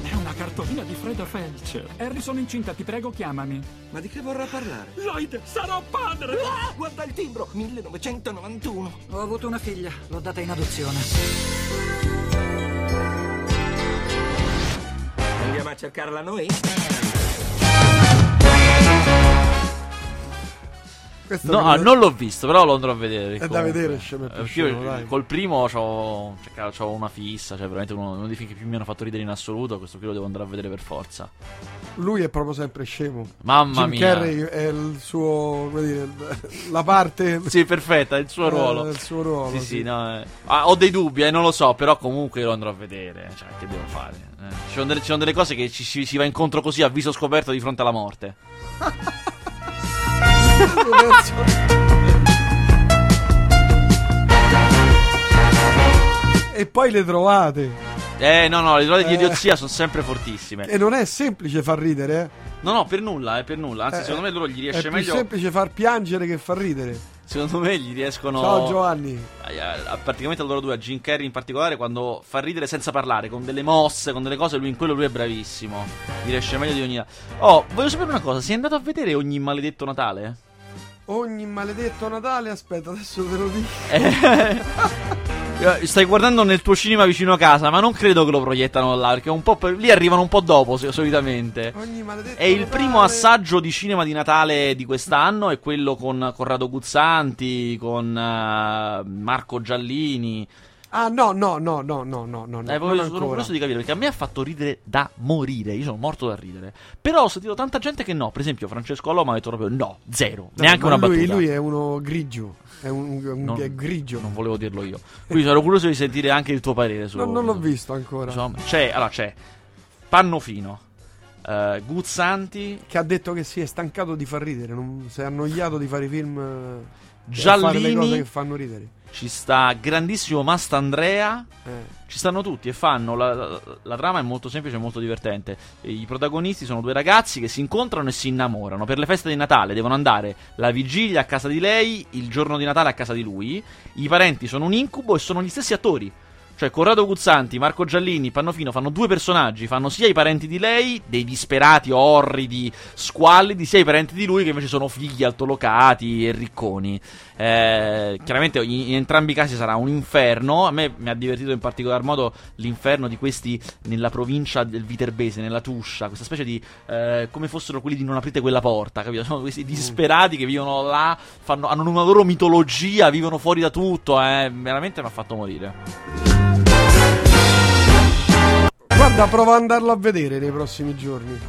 È una cartolina di Freda Felcher. Harry, sono incinta, ti prego, chiamami. Ma di che vorrà parlare? Lloyd, sarò padre! Ah, guarda il timbro! 1991. Ho avuto una figlia, l'ho data in adozione. Andiamo a cercarla noi? Questo No, ah, non l'ho visto, però lo andrò a vedere. È da vedere, scemo Eh, perché io col primo c'ho, cioè, cara, c'ho una fissa, cioè veramente uno, uno dei film che più mi hanno fatto ridere in assoluto. Questo qui lo devo andare a vedere per forza. Lui è proprio sempre scemo. Mamma Jim mia. Carrey è il suo, come dire, la parte Sì, perfetta, è il suo eh, ruolo. il suo ruolo. Sì, sì, no, eh. Ah, ho dei dubbi, eh, non lo so, però comunque lo andrò a vedere. Cioè, che devo fare? Eh, Ci, sono delle, ci sono delle cose che ci, ci- si va incontro così a viso scoperto di fronte alla morte. E poi le trovate. Eh, no, no, le trovate di Eh. idiozia sono sempre fortissime. E non è semplice far ridere, eh. No, no, per nulla, eh, per nulla. Anzi, Eh, secondo me loro gli È riesce più meglio. semplice far piangere che far ridere. Secondo me gli riescono. Ciao Giovanni. a- a- praticamente a loro due, a Jim Carrey in particolare, quando fa ridere senza parlare, con delle mosse, con delle cose, lui in quello lui è bravissimo. Gli riesce meglio di ogni. Oh, voglio sapere una cosa: sei andato a vedere ogni maledetto Natale? Ogni maledetto Natale, aspetta, adesso te lo dico. Eh, Stai guardando nel tuo cinema vicino a casa, ma non credo che lo proiettano là, perché un po' per- lì arrivano un po' dopo, so- solitamente. Ogni maledetto È il Natale. primo assaggio di cinema di Natale di quest'anno, è quello con Corrado Guzzanti, con eh, Marco Giallini. Ah, no, no, no, no, no, no, no. Eh, voglio- sono curioso di capire perché a me ha fatto ridere da morire. Io sono morto da ridere. Però ho sentito tanta gente che no. Per esempio, Francesco Aloma ha detto proprio no, zero, No, neanche una lui, battuta. Lui è uno grigio. È un, un- Non- è grigio. Non volevo dirlo io. Quindi sono curioso di sentire anche il tuo parere su. No, non l'ho visto ancora. Insomma, c'è, allora c'è Pannofino, eh, Guzzanti, Che ha detto che si è stancato di far ridere, non, si è annoiato di fare i film eh, Giallini, che fanno ridere. Ci sta grandissimo Mastandrea. Eh. Ci stanno tutti e fanno. La, la- la trama è molto semplice e molto divertente. E I protagonisti sono due ragazzi che si incontrano e si innamorano. Per le feste di Natale devono andare la vigilia a casa di lei, il giorno di Natale a casa di lui. I parenti sono un incubo e sono gli stessi attori. Cioè, Corrado Guzzanti, Marco Giallini, Pannofino fanno due personaggi. Fanno sia i parenti di lei, dei disperati, orridi, squallidi, sia i parenti di lui che invece sono figli altolocati e ricconi. Eh, chiaramente in, in entrambi i casi sarà un inferno. A me mi ha divertito in particolar modo l'inferno di questi nella provincia del Viterbese, nella Tuscia. Questa specie di. eh, come fossero quelli di non aprite quella porta, capito? Sono questi disperati che vivono là, fanno- hanno una loro mitologia, vivono fuori da tutto. Eh, veramente mi ha fatto morire. Guarda, prova ad andarlo a vedere nei prossimi giorni.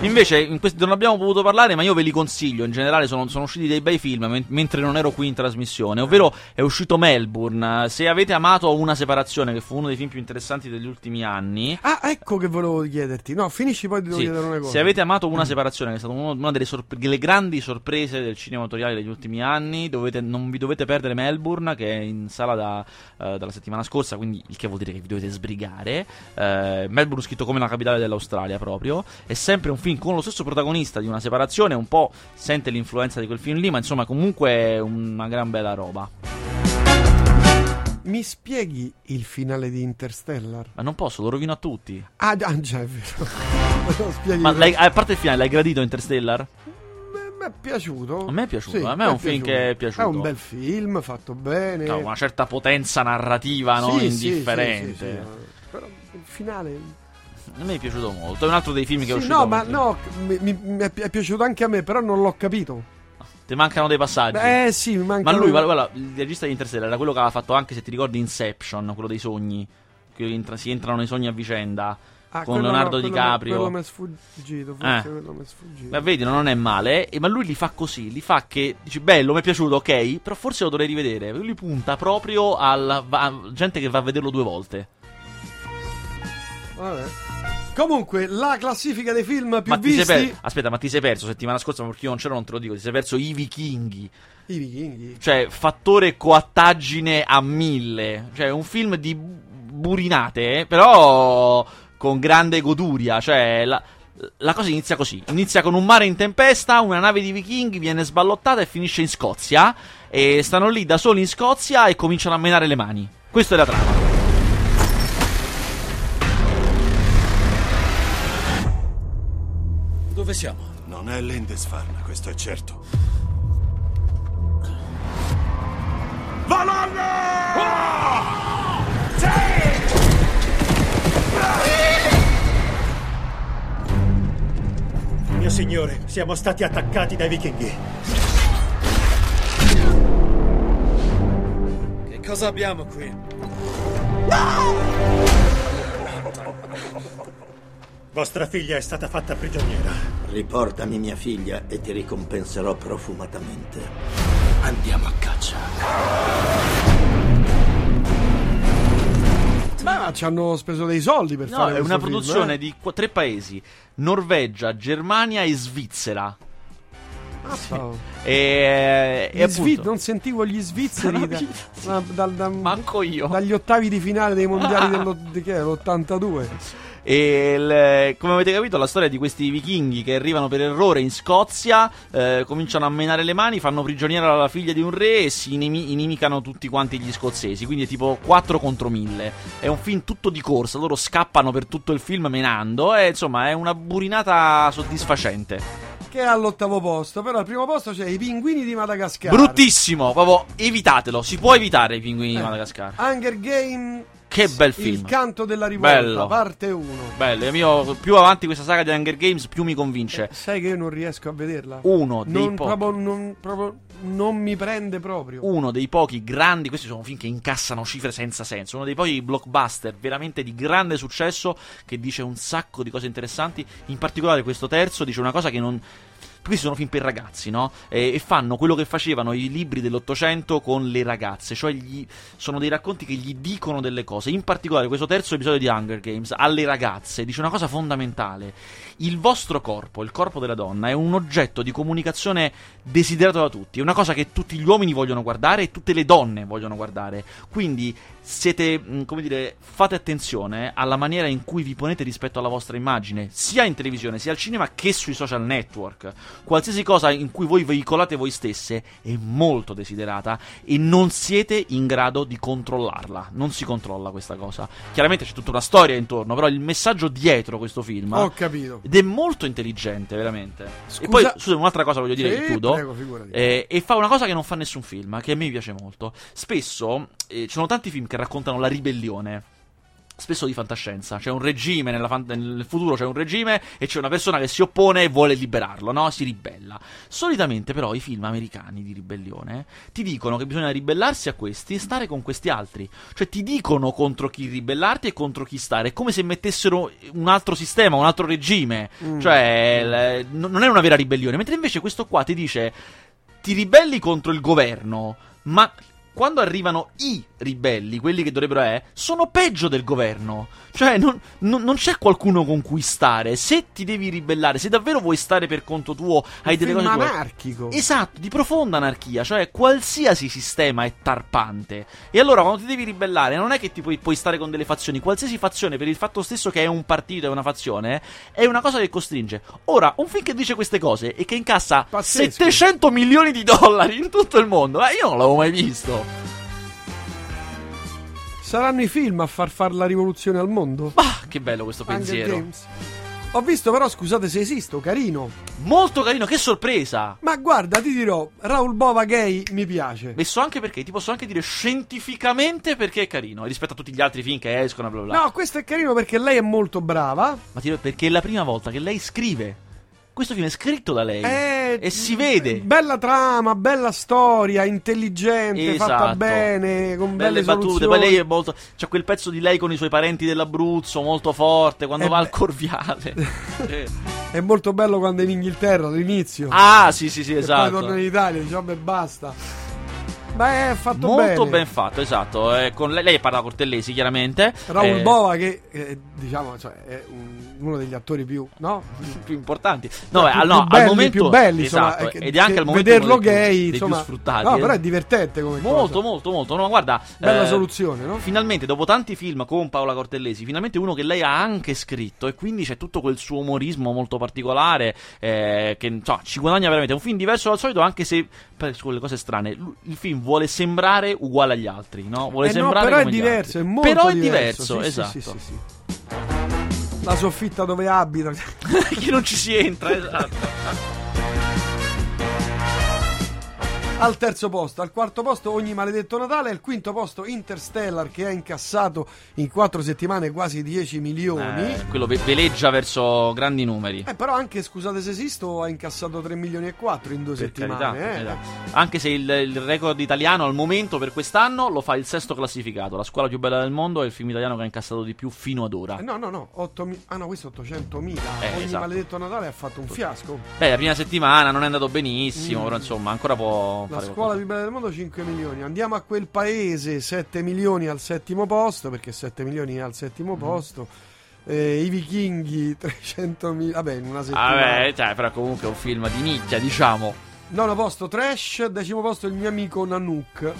Invece, in questi non abbiamo potuto parlare, ma io ve li consiglio. In generale, sono, sono usciti dei bei film men- mentre non ero qui in trasmissione. Ovvero, è uscito Melbourne. Se avete amato Una separazione, che fu uno dei film più interessanti degli ultimi anni. Ah, ecco che volevo chiederti. No, finisci poi ti devo Sì, chiedere una cosa. se avete amato Una separazione, che è stata uno- una delle, sorpre- delle grandi sorprese del cinema autoriale degli ultimi anni, dovete- non vi dovete perdere Melbourne, che è in sala da, eh, dalla settimana scorsa, quindi il che vuol dire che vi dovete sbrigare. Eh, Melbourne scritto come la capitale dell'Australia proprio. È sempre un film con lo stesso protagonista di Una separazione, un po' sente l'influenza di quel film lì, ma insomma comunque è una gran bella roba. Mi spieghi il finale di Interstellar? Ma non posso, lo rovino a tutti. Ah, ah, già, è vero. Ma l'hai- a parte il finale, l'hai gradito Interstellar? Me è piaciuto. A me è piaciuto, Sì, a me è un film che è piaciuto. È un bel film, fatto bene. Ha una certa potenza narrativa, Sì, sì, indifferente. sì. Però il finale... A me è piaciuto molto. È un altro dei film che Sì, uscito. no, ma no, mi, mi- è pi- è piaciuto anche a me, però non l'ho capito. Ti mancano dei passaggi. Eh sì, mi manca ma lui, guarda, il regista di Interstellar era quello che aveva fatto anche, se ti ricordi, Inception, quello dei sogni. Che entra- si entrano nei sogni a vicenda. Ah, con Leonardo no, DiCaprio. Quello mi è sfuggito, forse Eh. quello mi è sfuggito. Ma vedi, non è male. eh, ma lui li fa così: li fa che dici, bello, mi è piaciuto, ok. Però forse lo dovrei rivedere. Lui punta proprio alla va- gente che va a vederlo due volte. Vabbè. Comunque, la classifica dei film più Ma visti... per- Aspetta, ma ti sei perso settimana scorsa, ma perché io non c'ero, non te lo dico. Ti sei perso i vichinghi. I vichinghi. Cioè, fattore coattaggine a mille. Cioè, un film di burinate, però con grande goduria. Cioè, la, la cosa inizia così: inizia con un mare in tempesta, una nave di vichinghi viene sballottata e finisce in Scozia. E stanno lì da soli in Scozia e cominciano a menare le mani. Questa è la trama. Siamo? Non è Lindisfarne, questo è certo. Mio signore, siamo stati attaccati dai vichinghi. Che cosa abbiamo qui? Vostra figlia è stata fatta prigioniera. Riportami mia figlia e ti ricompenserò profumatamente. Andiamo a caccia. Ma ci hanno speso dei soldi per no, fare è una film, produzione eh? di qu- tre paesi: Norvegia, Germania e Svizzera. Ah, sì. e, e Svi- non sentivo gli svizzeri da, da, da, da, Manco io. dagli ottavi di finale dei mondiali dell'82. E il- come avete capito, la storia di questi vichinghi che arrivano per errore in Scozia, eh, cominciano a menare le mani, fanno prigioniera la figlia di un re e si inimi- inimicano tutti quanti gli scozzesi. Quindi è tipo 4 contro 1000. È un film tutto di corsa, loro scappano per tutto il film menando. E insomma, è una burinata soddisfacente. Che è all'ottavo posto, però al primo posto c'è i pinguini di Madagascar. Bruttissimo, proprio evitatelo. Si può evitare i pinguini di Eh. Madagascar. Hunger Game. Che bel Il film. canto della rivolta, Bello. parte 1. Bello, io mio- più avanti questa saga di Hunger Games, più mi convince. Sai che io non riesco a vederla? Uno dei non, pochi. proprio, non, proprio non mi prende proprio. uno dei pochi grandi, questi sono film che incassano cifre senza senso, uno dei pochi blockbuster veramente di grande successo che dice un sacco di cose interessanti, in particolare questo terzo dice una cosa che non questi sono film per ragazzi, no? E, e fanno quello che facevano i libri dell'Ottocento con le ragazze, cioè gli, sono dei racconti che gli dicono delle cose. In particolare, questo terzo episodio di Hunger Games alle ragazze dice una cosa fondamentale: il vostro corpo, il corpo della donna, è un oggetto di comunicazione desiderato da tutti, è una cosa che tutti gli uomini vogliono guardare e tutte le donne vogliono guardare. Quindi siete, mh, come dire, fate attenzione alla maniera in cui vi ponete rispetto alla vostra immagine, sia in televisione, sia al cinema che sui social network. Qualsiasi cosa in cui voi veicolate voi stesse è molto desiderata e non siete in grado di controllarla. Non si controlla questa cosa. Chiaramente c'è tutta una storia intorno, però il messaggio dietro questo film Ho capito. ed è molto intelligente, veramente. Scusa- E poi, scusa, un'altra cosa voglio dire, Sì, chiudo. prego. Eh, e fa una cosa che non fa nessun film, che a me piace molto. Spesso eh, ci sono tanti film che raccontano la ribellione. Spesso di fantascienza, c'è un regime fan- nel futuro, c'è un regime e c'è una persona che si oppone e vuole liberarlo, no? Si ribella. Solitamente, però, i film americani di ribellione ti dicono che bisogna ribellarsi a questi e stare con questi altri. Cioè, ti dicono contro chi ribellarti e contro chi stare. È come se mettessero un altro sistema, un altro regime. Mm. Cioè, l- non è una vera ribellione. Mentre invece questo qua ti dice ti ribelli contro il governo, ma quando arrivano i ribelli, quelli che dovrebbero essere, sono peggio del governo. Cioè, non, non- non c'è qualcuno con cui stare. Se ti devi ribellare, se davvero vuoi stare per conto tuo, hai delle cose tue- anarchico. Esatto, di profonda anarchia, cioè qualsiasi sistema è tarpante. E allora quando ti devi ribellare non è che ti puoi, puoi stare con delle fazioni, qualsiasi fazione per il fatto stesso che è un partito e una fazione è una cosa che costringe. Ora, un film che dice queste cose e che incassa Pazzesco. 700 milioni di dollari in tutto il mondo, eh, io non l'avevo mai visto. Saranno i film a far fare la rivoluzione al mondo? Ah, che bello questo pensiero. Ho visto però, scusate se esisto, carino. Molto carino, che sorpresa. Ma guarda, ti dirò, Raul Bova gay mi piace. E so anche perché, ti posso anche dire scientificamente perché è carino rispetto a tutti gli altri film che escono, bla bla bla. No, questo è carino perché lei è molto brava. Ma ti dico perché è la prima volta che lei scrive. Questo film è scritto da lei. È- E si vede. Bella trama, bella storia, intelligente, fatta Esatto. bene, con Belle belle, battute. Poi lei è molto. C'è quel pezzo di lei con i suoi parenti dell'Abruzzo, molto forte, quando Eh va al beh. Corviale. Eh. È molto bello quando è in Inghilterra all'inizio. Ah, sì, sì, sì, E esatto. poi torna in Italia, dice vabbè basta. Beh, è fatto Molto bene. ben fatto, esatto. Eh, con lei, lei parla Cortellesi, chiaramente. Raul Eh, Bova che eh, diciamo cioè, è un- uno degli attori più, no? più importanti. No, Cioè, beh, più- al- no, più belli, al momento più belli, insomma, esatto, che- ed è anche che al momento vederlo dei più- gay, dei insomma, più sfruttati. No, eh. però è divertente come Molto, cosa. molto, molto. No, ma guarda, Bella eh, soluzione, no? Finalmente, dopo tanti film con Paola Cortellesi, finalmente uno che lei ha anche scritto e quindi c'è tutto quel suo umorismo molto particolare eh, che insomma, ci guadagna veramente. È un film diverso dal solito, anche se per quelle cose strane. Il film vuole sembrare uguale agli altri, no? Vuole Eh no, sembrare però è diverso, è molto Però è diverso, diverso, sì, sì, esatto. sì, sì, sì. La soffitta dove abita. che non ci si entra, esatto. Al terzo posto, al quarto posto ogni maledetto Natale, al quinto posto Interstellar che ha incassato in quattro settimane quasi 10 milioni. Eh, quello ve- veleggia verso grandi numeri. Eh, però anche, scusate se esisto, ha incassato 3 milioni e 4 in due Per settimane. carità, eh. carità. Anche se il, il record italiano al momento per quest'anno lo fa il sesto classificato. La scuola più bella del mondo è il film italiano che ha incassato di più fino ad ora. Eh, No, no, no, 8 ah no, questo 800.000. Eh, Ogni esatto. maledetto Natale ha fatto un fiasco. Beh, la prima settimana non è andato benissimo, Mm. però insomma ancora può La fare scuola qualcosa. più bella del mondo 5 milioni. Andiamo a quel paese 7 milioni al settimo posto, perché 7 milioni è al settimo Mm. posto. Eh, I vichinghi 300 milioni. Vabbè, in una settimana. Vabbè, cioè, però comunque è un film di nicchia, diciamo. Nono posto Trash, decimo posto il mio amico Nanook.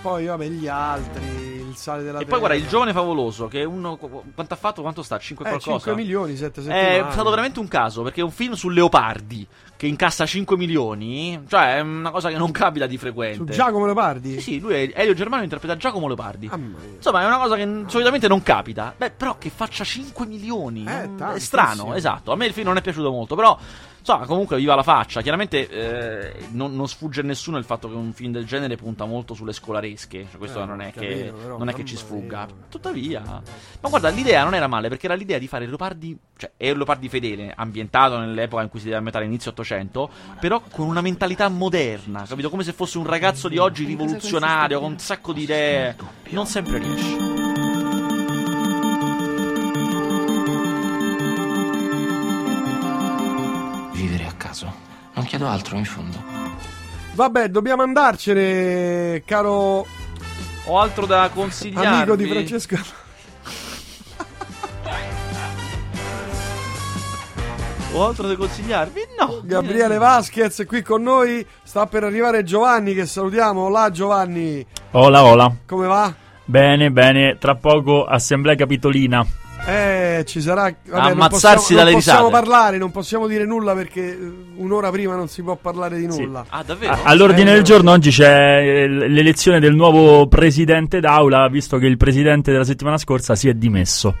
Poi vabbè gli altri, il sale della E poi guarda, il giovane favoloso, che uno. Quanto ha fatto? Quanto sta? 5 eh, qualcosa? 5 milioni, 7 settimane. È stato veramente un caso, perché è un film su leopardi che incassa 5 milioni. Cioè, è una cosa che non capita di frequente. Su Giacomo Leopardi? Sì, sì, lui è Elio Germano interpreta Giacomo Leopardi. Mia. Insomma, è una cosa che solitamente non capita. Beh, però che faccia 5 milioni. Eh, è strano, esatto. A me il film non è piaciuto molto, però. Insomma, comunque viva la faccia. Chiaramente eh, non, non sfugge a nessuno il fatto che un film del genere punta molto sulle scolaresche. Cioè, questo Eh, non è, che, però, non è che ci sfugga. mia. Tuttavia, ma guarda, l'idea non era male perché era l'idea di fare Leopardi, cioè è un Leopardi fedele, ambientato nell'epoca in cui si deve ambientare inizio 800, però con una mentalità moderna, capito? Come se fosse un ragazzo di oggi rivoluzionario, con un sacco di idee. Non sempre riesce. Caso. Non chiedo altro, in fondo. Vabbè, dobbiamo andarcene, caro Ho altro da consigliarvi. amico di Francesco. Ho altro da consigliarvi? No. Gabriele Vasquez è qui con noi. Sta per arrivare Giovanni, che salutiamo. Hola Giovanni, Hola, hola. come va? Bene, bene. Tra poco assemblea capitolina. Eh, ci sarà. Vabbè, non Ammazzarsi possiamo, dalle non possiamo risate. parlare, non possiamo dire nulla perché eh, un'ora prima non si può parlare di nulla. Ah, davvero? All'ordine Eh, del giorno oggi c'è eh, l'elezione del nuovo presidente d'aula, visto che il presidente della settimana scorsa si è dimesso.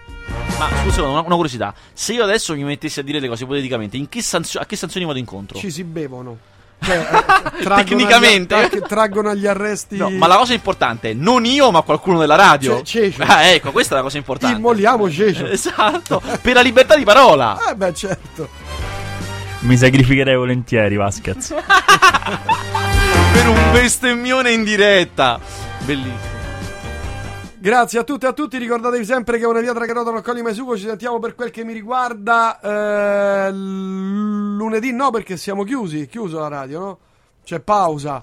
Ma scusa, una, una curiosità. Se io adesso mi mettessi a dire le cose ipoteticamente, in che sanzio- a che sanzioni vado incontro? Ci si bevono. Cioè, eh, traggono Tecnicamente. agli- tra- traggono agli arresti. No, ma la cosa importante è non io, ma qualcuno della radio. Ce- Cecio. Ah, ecco, questa è la cosa importante. Immoliamo Cecio. Esatto, per la libertà di parola. Eh, beh, certo. Mi sacrificherei volentieri, Vasquez. per un bestemmione in diretta. Bellissimo. Grazie a tutti e a tutti. Ricordatevi sempre che una pietra che rotola non accoglie mai sugo. Ci sentiamo per quel che mi riguarda eh, lunedì. No, perché siamo chiusi. Chiuso la radio, no? C'è pausa.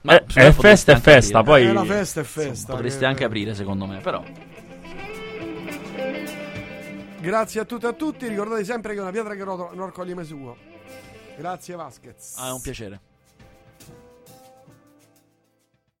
Ma Eh, è potreste festa, è festa, aprire. poi- Eh, la festa è festa. Potreste che- anche aprire, secondo me, però. Grazie a tutti e a tutti. Ricordate sempre che una pietra che rotola non raccoglie mai sugo. Grazie Vasquez. Ah, è un piacere.